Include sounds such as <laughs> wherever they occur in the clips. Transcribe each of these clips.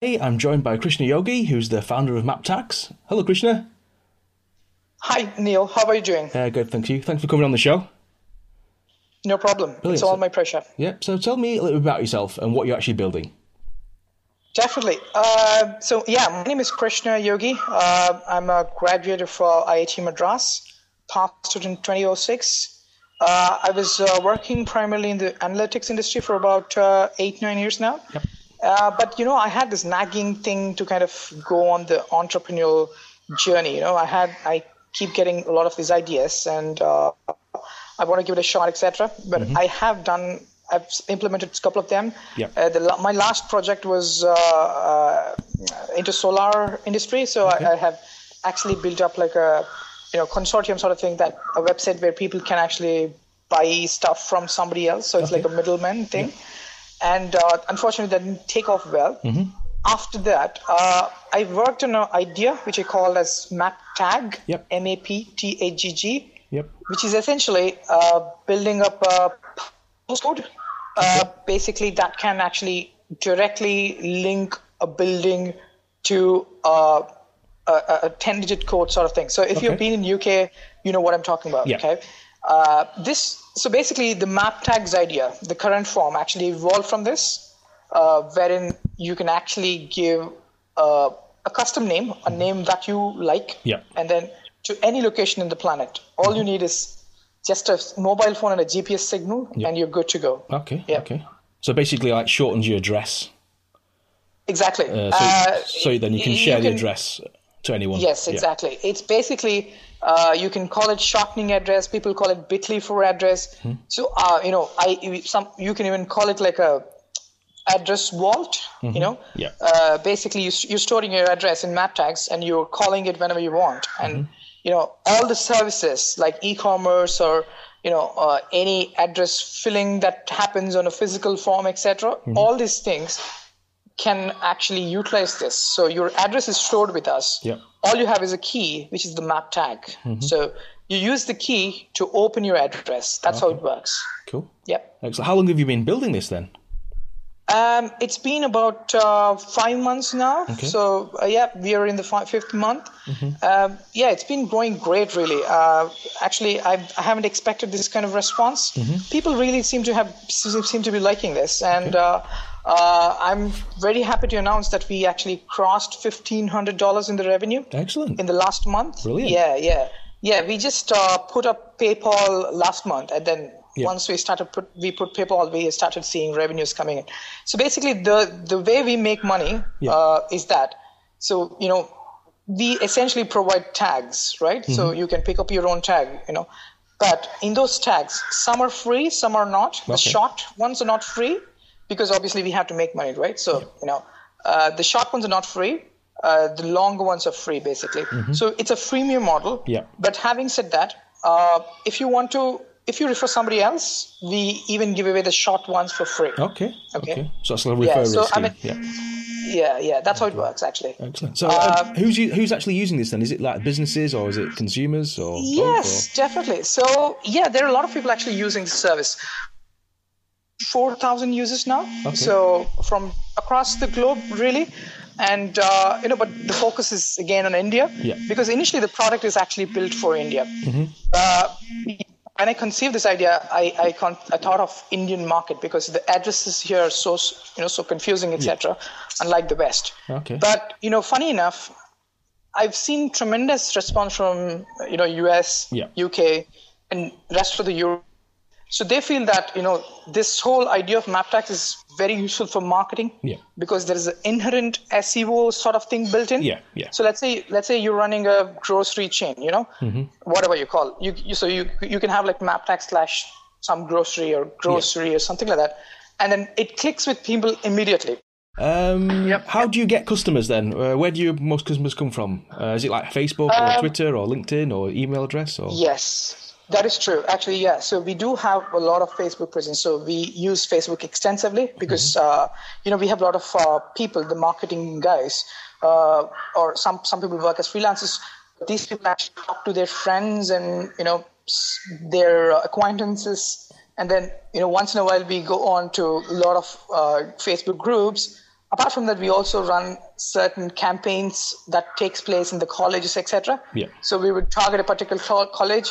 Hey, I'm joined by Krishna Yogi, who's the founder of Maptags. Hello, Krishna. Hi, Neil. How are you doing? Uh, good, thank you. Thanks for coming on the show. No problem. Brilliant. It's all my pleasure. Yep. So tell me a little bit about yourself and what you're actually building. Definitely. Uh, so, yeah, my name is Krishna Yogi. Uh, I'm a graduate of uh, IIT Madras, passed out in 2006. Uh, I was uh, working primarily in the analytics industry for about uh, eight, nine years now. Yep. Uh, but, you know, I had this nagging thing to kind of go on the entrepreneurial journey. You know, I had, I keep getting a lot of these ideas and uh, I want to give it a shot, etc. But I have done, I've implemented a couple of them. Mm-hmm. Yeah. Uh, the, my last project was uh, uh, into solar industry, so I, I have actually built up like a you know consortium sort of thing that a website where people can actually buy stuff from somebody else. So it's like a middleman thing. And uh, unfortunately, that didn't take off well. Mm-hmm. After that, uh, I worked on an idea which I called as Map Tag, Yep. M A P T A G G Yep. which is essentially uh, building up a postcode. Uh, basically, that can actually directly link a building to uh, a, a- a 10 digit code sort of thing. So if you've been in UK, you know what I'm talking about. Yeah. Okay. Uh, this so basically the map tags idea, the current form actually evolved from this, uh, wherein you can actually give uh, a custom name, a name that you like, Yeah. and then to any location in the planet. All you need is just a mobile phone and a GPS signal, and you're good to go. Okay. Yeah. Okay. So basically, like shortens your address, Exactly. uh, so, Uh, so then you can you share the address to anyone. Yes, Yeah. exactly. It's basically uh, you can call it shortening address. People call it Bitly for address. Hmm. So uh, you know, I some you can even call it like a address vault. You know, Mm-hmm. Yeah. Uh, basically, you, you're storing your address in map tags and you're calling it whenever you want. And Mm-hmm. you know, all the services like e-commerce or you know uh, any address filling that happens on a physical form, etc. Mm-hmm. All these things can actually utilize this. So your address is stored with us. Yep. All you have is a key, which is the map tag. Mm-hmm. So you use the key to open your address. That's how it works. Cool. Yep. Excellent. How long have you been building this then? Um, it's been about uh, five months now. Okay. So uh, yeah, we are in the fi- fifth month. Um, yeah, it's been going great, really. Uh, actually, I've, I haven't expected this kind of response. Mm-hmm. People really seem to have seem seem to be liking this, and uh, uh, I'm very happy to announce that we actually crossed fifteen hundred dollars in the revenue Excellent. in the last month. Brilliant. Yeah, yeah, yeah. We just uh, put up PayPal last month, and then Yeah. once we started put we put PayPal, we started seeing revenues coming in. So basically, the the way we make money Yeah. uh, is that so you know we essentially provide tags, right? So Mm-hmm. you can pick up your own tag, you know. But in those tags, some are free, some are not. The Okay. short ones are not free because obviously we have to make money, right? So you know, uh, the short ones are not free. Uh, the longer ones are free, basically. So it's a freemium model. Yeah. But having said that, uh, if you want to, if you refer somebody else, we even give away the short ones for free. Okay. Okay. Okay. So that's a referral Yeah, so, I mean- yeah. Yeah, yeah, that's how it works, actually. Excellent. So, um, who's you, who's actually using this then? Is it like businesses or is it consumers or Yes, definitely. So yeah, there are a lot of people actually using the service. Four thousand users now. So from across the globe, really, and uh, you know, but the focus is again on India. Yeah. Because initially the product is actually built for India. Uh, when I conceived this idea, I I, con- I thought of Indian market because the addresses here are so you know so confusing, etc. Unlike the West. Okay. But you know, funny enough, I've seen tremendous response from you know US, Yeah. UK, and rest of the Europe. So they feel that you know this whole idea of Maptags is very useful for marketing Yeah. because there is an inherent SEO sort of thing built in. Yeah, yeah. So let's say let's say you're running a grocery chain, you know, Mm-hmm. whatever you call you, you. So you you can have like Maptags slash some grocery or grocery or something like that, and then it clicks with people immediately. Um, Yep. How do you get customers then? Uh, where do your most customers come from? Uh, is it like Facebook or Um, Twitter or LinkedIn or email address or? Yes, that is true. Actually, yeah. So we do have a lot of Facebook presence. So we use Facebook extensively because uh, you know we have a lot of uh, people, the marketing guys, uh, or some some people work as freelancers. These people actually talk to their friends and you know their acquaintances, and then you know once in a while we go on to a lot of uh, Facebook groups apart from that, we also run certain campaigns that takes place in the colleges, etc. Yeah. So we would target a particular college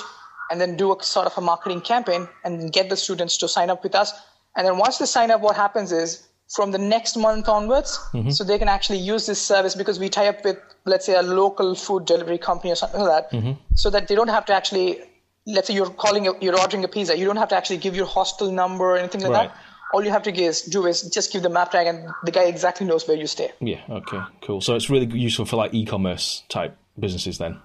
and then do a sort of a marketing campaign and get the students to sign up with us. And then once they sign up, what happens is from the next month onwards, mm-hmm. so they can actually use this service because we tie up with, let's say, a local food delivery company or something like that, mm-hmm. so that they don't have to actually, let's say you're calling, you're ordering a pizza, you don't have to actually give your hostel number or anything like right. that all you have to is, do is just give the map tag and the guy exactly knows where you stay. Yeah, okay, cool. So it's really useful for like e-commerce type businesses then.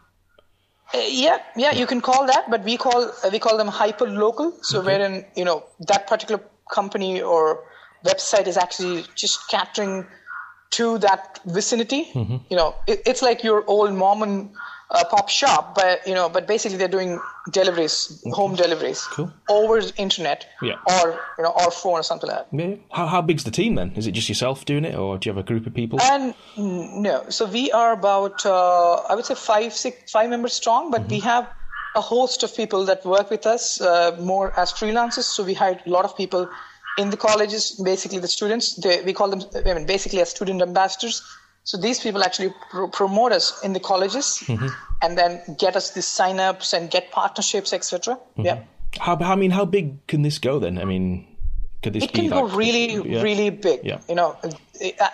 Uh, yeah, yeah, you can call that, but we call uh, we call them hyper local. So okay. wherein you know that particular company or website is actually just catering to that vicinity. Mm-hmm. You know, it, it's like your old mom and uh, pop shop, but you know, but basically they're doing deliveries, home deliveries cool. over internet yeah. or you know or phone or something like that. Yeah. How how big's the team then? Is it just yourself doing it, or do you have a group of people? And no, so we are about uh, I would say five six five members strong, but mm-hmm. we have a host of people that work with us uh, more as freelancers. So we hired a lot of people in the colleges, basically the students. They, we call them I mean basically as student ambassadors so these people actually promote us in the colleges mm-hmm. and then get us the sign-ups and get partnerships, etc. Mm-hmm. Yeah. How, I mean, how big can this go then? I mean, could this it can go really, yeah. really big. Yeah. You know,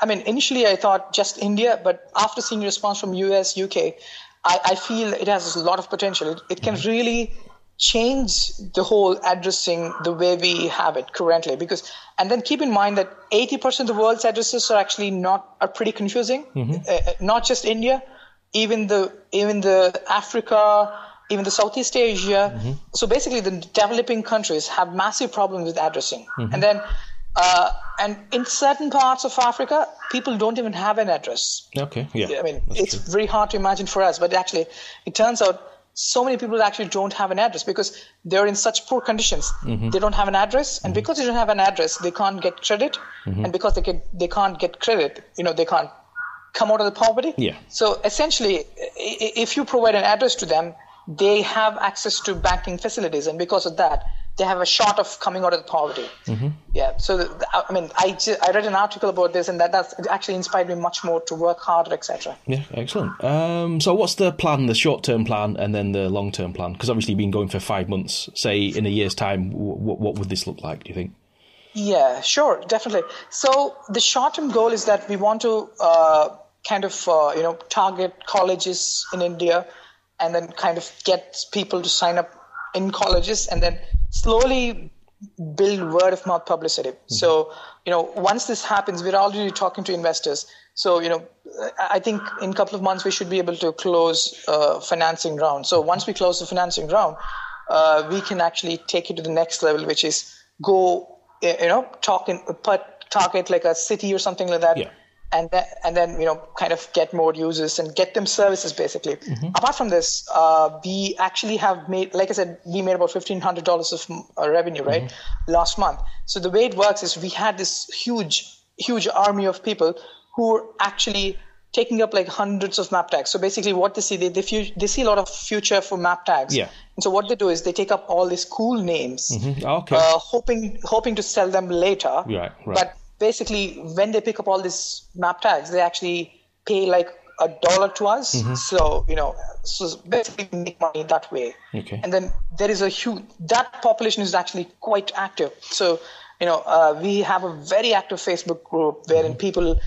I mean, initially I thought just India, but after seeing response from US, UK, I, I feel it has a lot of potential. It, it can mm-hmm. really change the whole addressing the way we have it currently because and then keep in mind that 80% of the world's addresses are actually not are pretty confusing mm-hmm. uh, uh not just india even the even the africa even the southeast asia mm-hmm. so basically the developing countries have massive problems with addressing mm-hmm. and then uh, and in certain parts of Africa, people don't even have an address. Okay, yeah. I mean, it's true. very hard to imagine for us, but actually, it turns out so many people actually don't have an address because they're in such poor conditions. Mm-hmm. They don't have an address, and mm-hmm. because they don't have an address, they can't get credit, mm-hmm. and because they can, they can't get credit, you know, they can't come out of the poverty. Yeah. So essentially, if you provide an address to them, they have access to banking facilities, and because of that, they have a shot of coming out of poverty. Mm-hmm. Yeah. So I mean, I, I read an article about this, and that that's actually inspired me much more to work harder, etc. Yeah, excellent. Um, so what's the plan, the short term plan, and then the long term plan? Because obviously, you've been going for five months. Say in a year's time, what what would this look like? Do you think? Yeah, sure, definitely. So the short term goal is that we want to uh, kind of uh, you know target colleges in India, and then kind of get people to sign up in colleges, and then slowly build word of mouth publicity. Mm-hmm. So, you know, once this happens, we're already talking to investors. So, you know, I think in a couple of months we should be able to close uh, financing round. So once we close the financing round, uh, we can actually take it to the next level, which is go, you know, talk in, put, target like a city or something like that. Yeah and then and then you know kind of get more users and get them services basically. Mm-hmm. Apart from this, uh, we actually have made, like I said, we made about fifteen hundred dollars of uh, revenue right mm-hmm. last month. So the way it works is we had this huge huge army of people who are actually taking up like hundreds of map tags. So basically, what they see, they they, fu- they see a lot of future for map tags. Yeah. And so what they do is they take up all these cool names, mm-hmm. okay. uh, hoping hoping to sell them later. Right. Right. But basically when they pick up all these map tags, they actually pay like a dollar to us. Mm-hmm. So you know, so basically make money that way. Okay. And then there is a huge that population is actually quite active. So you know, uh, we have a very active Facebook group wherein mm-hmm. people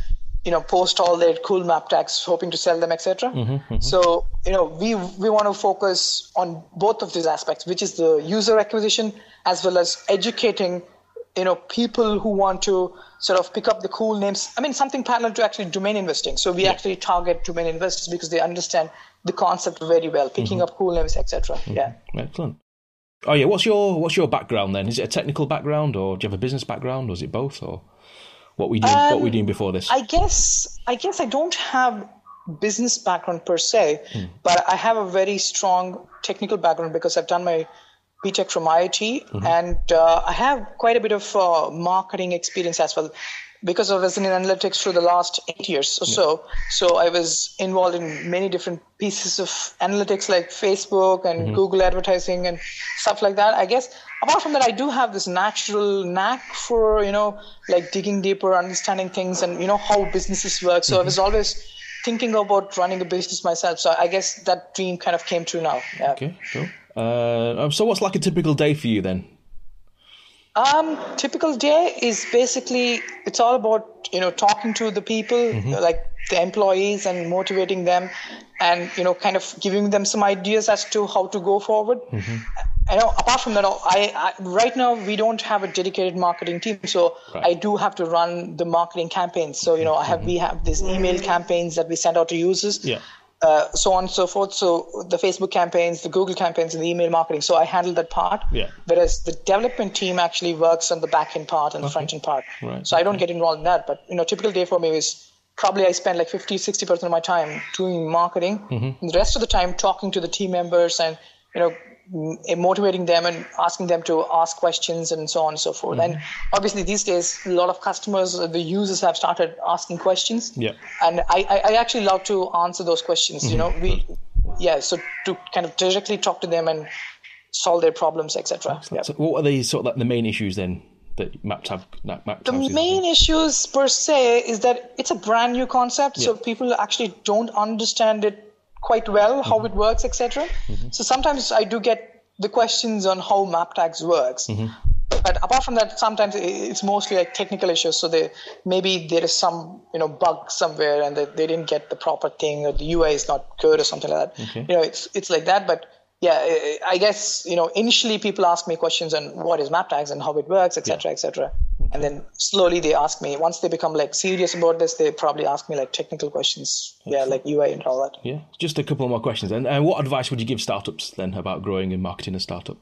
you know post all their cool map tags hoping to sell them etc mm-hmm, mm-hmm. so you know we we want to focus on both of these aspects which is the user acquisition as well as educating you know people who want to sort of pick up the cool names i mean something parallel to actually domain investing so we yeah. actually target domain investors because they understand the concept very well picking mm-hmm. up cool names etc mm-hmm. yeah excellent oh yeah what's your what's your background then is it a technical background or do you have a business background or is it both or what we doing um, what we doing before this i guess i guess i don't have business background per se mm. but i have a very strong technical background because i've done my BTech from IIT, mm-hmm. and uh, I have quite a bit of uh, marketing experience as well. because I was in analytics for the last eight years or yeah. so. So I was involved in many different pieces of analytics like Facebook and mm-hmm. Google advertising and stuff like that. I guess apart from that, I do have this natural knack for, you know, like digging deeper, understanding things and, you know, how businesses work. So mm-hmm. I was always thinking about running a business myself. So I guess that dream kind of came true now. Yeah. Okay, cool. Uh, so what's like a typical day for you then? Um, typical day is basically it's all about you know talking to the people mm-hmm. like the employees and motivating them, and you know kind of giving them some ideas as to how to go forward. Mm-hmm. I know apart from that, I, I, right now we don't have a dedicated marketing team, so right. I do have to run the marketing campaigns. So you know I have mm-hmm. we have these email campaigns that we send out to users. Yeah uh, so on and so forth. So the Facebook campaigns, the Google campaigns, and the email marketing. So I handle that part. Yeah. Whereas the development team actually works on the back end part and the front end part. Right. So I don't get involved in that. But you know, typical day for me is probably I spend like 50, 60 percent of my time doing marketing. Mm-hmm. And the rest of the time talking to the team members and you know motivating them and asking them to ask questions and so on and so forth. Mm-hmm. And obviously these days, a lot of customers, the users have started asking questions. Yeah. And I, I actually love to answer those questions. Mm-hmm. You know, we, yeah. So to kind of directly talk to them and solve their problems, etc. Yeah. So what are the sort of like the main issues then? That MapTag, MapTag the main issues per se is that it's a brand new concept, yeah. so people actually don't understand it quite well how mm-hmm. it works, etc. Mm-hmm. So sometimes I do get the questions on how MapTags works. Mm-hmm. But apart from that, sometimes it's mostly like technical issues. So they, maybe there is some you know bug somewhere and they, they didn't get the proper thing or the UI is not good or something like that. Okay. You know, it's it's like that. But yeah, I guess you know initially people ask me questions on what is MapTags and how it works, etc., yeah. etc. And then slowly they ask me. Once they become like serious about this, they probably ask me like technical questions. Yeah, like UI and all that. Yeah, just a couple more questions. And, and what advice would you give startups then about growing and marketing a startup?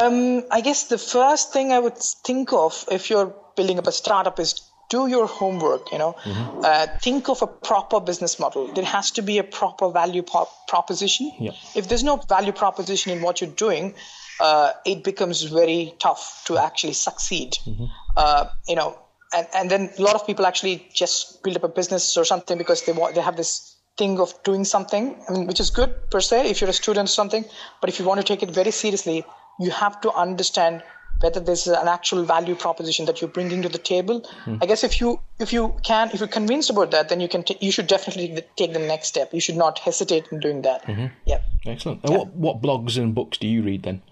Um, I guess the first thing I would think of if you're building up a startup is do your homework you know mm-hmm. uh, think of a proper business model there has to be a proper value proposition yeah. if there's no value proposition in what you're doing uh, it becomes very tough to actually succeed mm-hmm. uh, you know and, and then a lot of people actually just build up a business or something because they want they have this thing of doing something I mean, which is good per se if you're a student or something but if you want to take it very seriously you have to understand whether there's an actual value proposition that you're bringing to the table. Mm. I guess if you if you can if you're convinced about that, then you can t- you should definitely take the next step. You should not hesitate in doing that. Mm-hmm. Yeah. Excellent. And yeah. what what blogs and books do you read then?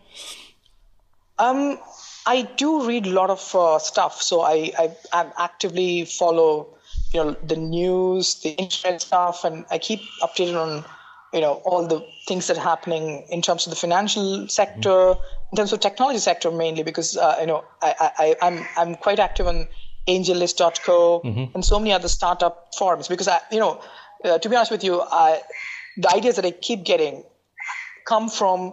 Um, I do read a lot of uh, stuff. So I, I I actively follow you know the news, the internet stuff, and I keep updated on you know all the things that are happening in terms of the financial sector mm-hmm. in terms of technology sector mainly because uh, you know I, I, I'm I'm quite active on angellist.co mm-hmm. and so many other startup forums because I you know uh, to be honest with you I, the ideas that I keep getting come from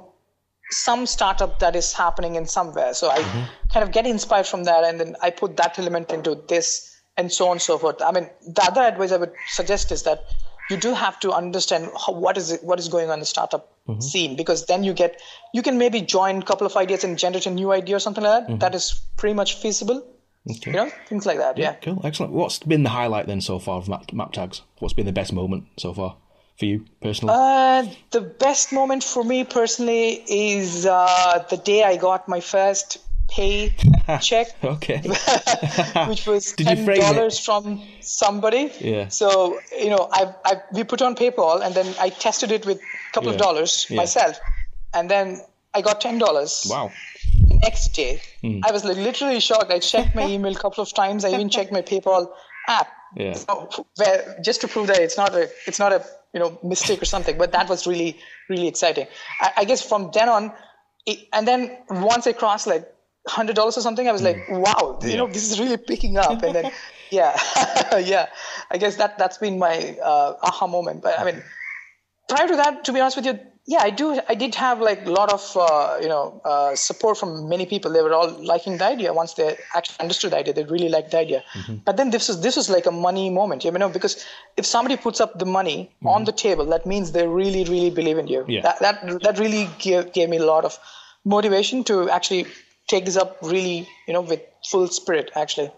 some startup that is happening in somewhere so I mm-hmm. kind of get inspired from that and then I put that element into this and so on and so forth I mean the other advice I would suggest is that you do have to understand how, what is it, what is going on in the startup mm-hmm. scene because then you get you can maybe join a couple of ideas and generate a new idea or something like that. Mm-hmm. that is pretty much feasible. Okay. You know, things like that. Yeah, yeah, cool, excellent. What's been the highlight then so far of map, Tags? What's been the best moment so far for you personally? Uh, the best moment for me personally is uh, the day I got my first pay <laughs> check. okay. <laughs> which was ten dollars from somebody. Yeah. So you know, I I we put on PayPal and then I tested it with a couple yeah. of dollars yeah. myself, and then I got ten dollars. Wow. next day, mm. I was like literally shocked. I checked my <laughs> email a couple of times. I even checked my PayPal app. Yeah. So, where, just to prove that it's not a it's not a you know mistake or something. But that was really really exciting. I, I guess from then on, it, and then once I crossed like hundred dollars or something. I was like, mm. wow, yeah. you know, this is really picking up. And then, <laughs> yeah, <laughs> yeah, I guess that that's been my uh, aha moment. But I mean, prior to that, to be honest with you, yeah, I do. I did have like a lot of uh, you know uh, support from many people. They were all liking the idea once they actually understood the idea. They really liked the idea. Mm-hmm. But then this is this is like a money moment, you know, because if somebody puts up the money mm-hmm. on the table, that means they really really believe in you. Yeah. That that that really gave, gave me a lot of motivation to actually take this up really, you know, with full spirit actually.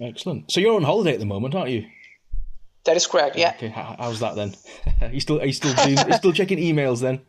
Excellent. So you're on holiday at the moment, aren't you? That is correct. Yeah. Okay. How's that then? are <laughs> you still are you still doing, are you still checking emails then?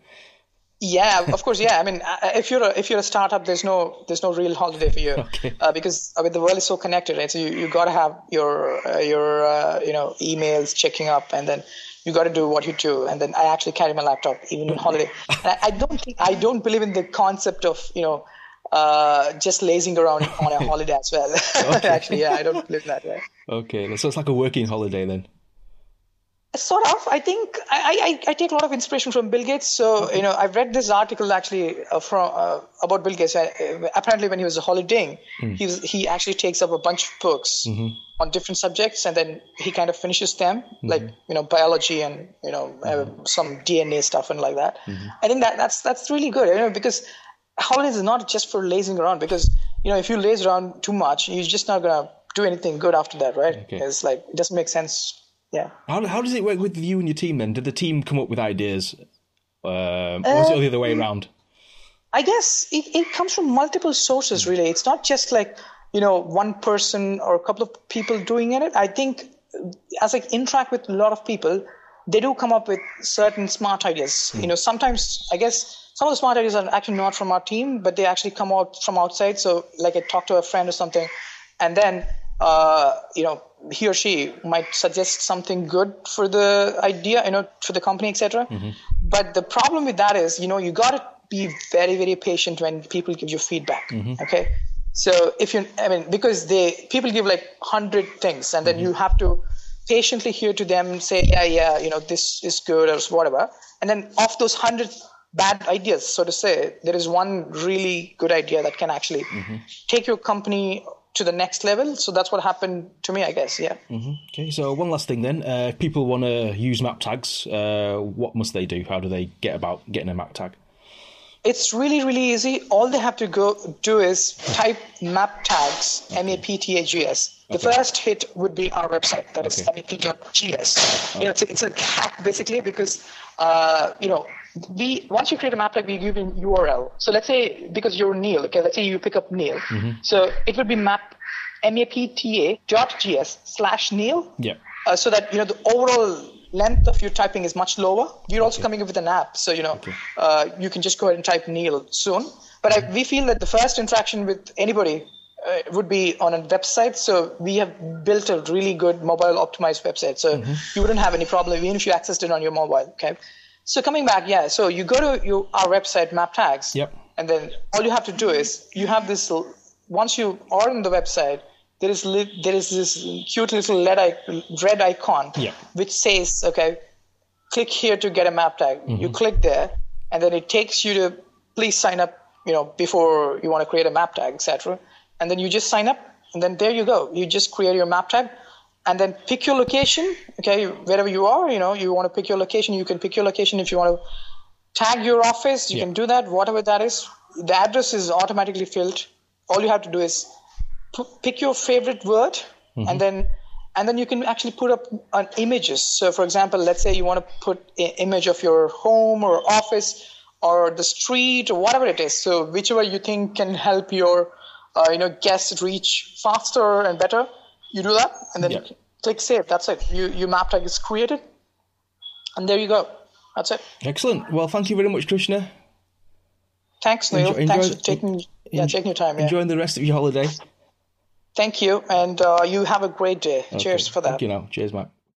Yeah, <laughs> of course. Yeah, I mean, uh, if you're a, if you're a startup, there's no there's no real holiday for you okay. uh, because I mean the world is so connected, right? So you, you got to have your uh, your uh, you know emails checking up, and then you got to do what you do. And then I actually carry my laptop even on holiday. I, I, don't think I don't believe in the concept of you know uh, just lazing around on a <laughs> holiday as well. Okay. actually, yeah, I don't believe that way. Okay, so it's like a working holiday then. Sort of. I think I, I, I take a lot of inspiration from Bill Gates. So you know, I've read this article actually uh, from uh, about Bill Gates. Uh, apparently, when he was holidaying, mm. he was, he actually takes up a bunch of books mm-hmm. on different subjects, and then he kind of finishes them, mm-hmm. like you know, biology and you know, uh, mm-hmm. some DNA stuff and like that. Mm-hmm. I think that that's that's really good, you know, because holidays is not just for lazing around. Because you know, if you laze around too much, you're just not gonna do anything good after that, right? Okay. It's like it doesn't make sense yeah. How, how does it work with you and your team then? Did the team come up with ideas? Um, or was it the other way um, around? I guess it, it comes from multiple sources, really. It's not just like, you know, one person or a couple of people doing it. I think as I interact with a lot of people, they do come up with certain smart ideas. Hmm. You know, sometimes I guess some of the smart ideas are actually not from our team, but they actually come out from outside. So, like, I talk to a friend or something, and then uh, you know, he or she might suggest something good for the idea, you know, for the company, etc. Mm-hmm. But the problem with that is, you know, you got to be very, very patient when people give you feedback. Mm-hmm. Okay. So if you, I mean, because they people give like hundred things, and then mm-hmm. you have to patiently hear to them say, yeah, yeah, you know, this is good or whatever, and then of those hundred bad ideas, so to say, there is one really good idea that can actually mm-hmm. take your company to the next level. So that's what happened to me, I guess. Yeah. Mm-hmm. Okay. So one last thing then, uh, if people want to use map tags, uh, what must they do? How do they get about getting a map tag? It's really, really easy. All they have to go do is type map tags, M A P T A G S. The okay. first hit would be our website, that is okay. map.gs. Okay. You know, it's, it's a hack basically because, uh, you know, we once you create a map tag, we give you an URL. So let's say because you're Neil, okay, let's say you pick up Neil. Mm-hmm. So it would be map mapta dot gs slash Neil. Yeah. Uh, so that you know the overall length of your typing is much lower. We're also coming up with an app, so you know okay. uh, you can just go ahead and type Neil soon. But I, we feel that the first interaction with anybody uh, would be on a website. So we have built a really good mobile optimized website. So mm-hmm. you wouldn't have any problem even if you accessed it on your mobile. Okay. So coming back, yeah. So you go to your, our website, Map Tags. Yep. And then all you have to do is you have this. Once you are on the website, there is li- there is this cute little red, red icon yep. which says, okay, click here to get a map tag. Mm-hmm. You click there, and then it takes you to please sign up. You know, before you want to create a map tag, etc. And then you just sign up, and then there you go. You just create your map tag and then pick your location okay wherever you are you know you want to pick your location you can pick your location if you want to tag your office you yeah. can do that whatever that is the address is automatically filled all you have to do is p- pick your favorite word mm-hmm. and then and then you can actually put up an images so for example let's say you want to put an image of your home or office or the street or whatever it is so whichever you think can help your uh, you know guests reach faster and better you do that, and then yeah. you click save. That's it. You your map tag is created, and there you go. That's it. Excellent. Well, thank you very much, Krishna. Thanks, Neil. Enjoy, Thanks for taking yeah taking your time. Yeah. Enjoying the rest of your holiday. Thank you, and uh, you have a great day. Okay. Cheers for that. Thank you. Now, cheers, mate.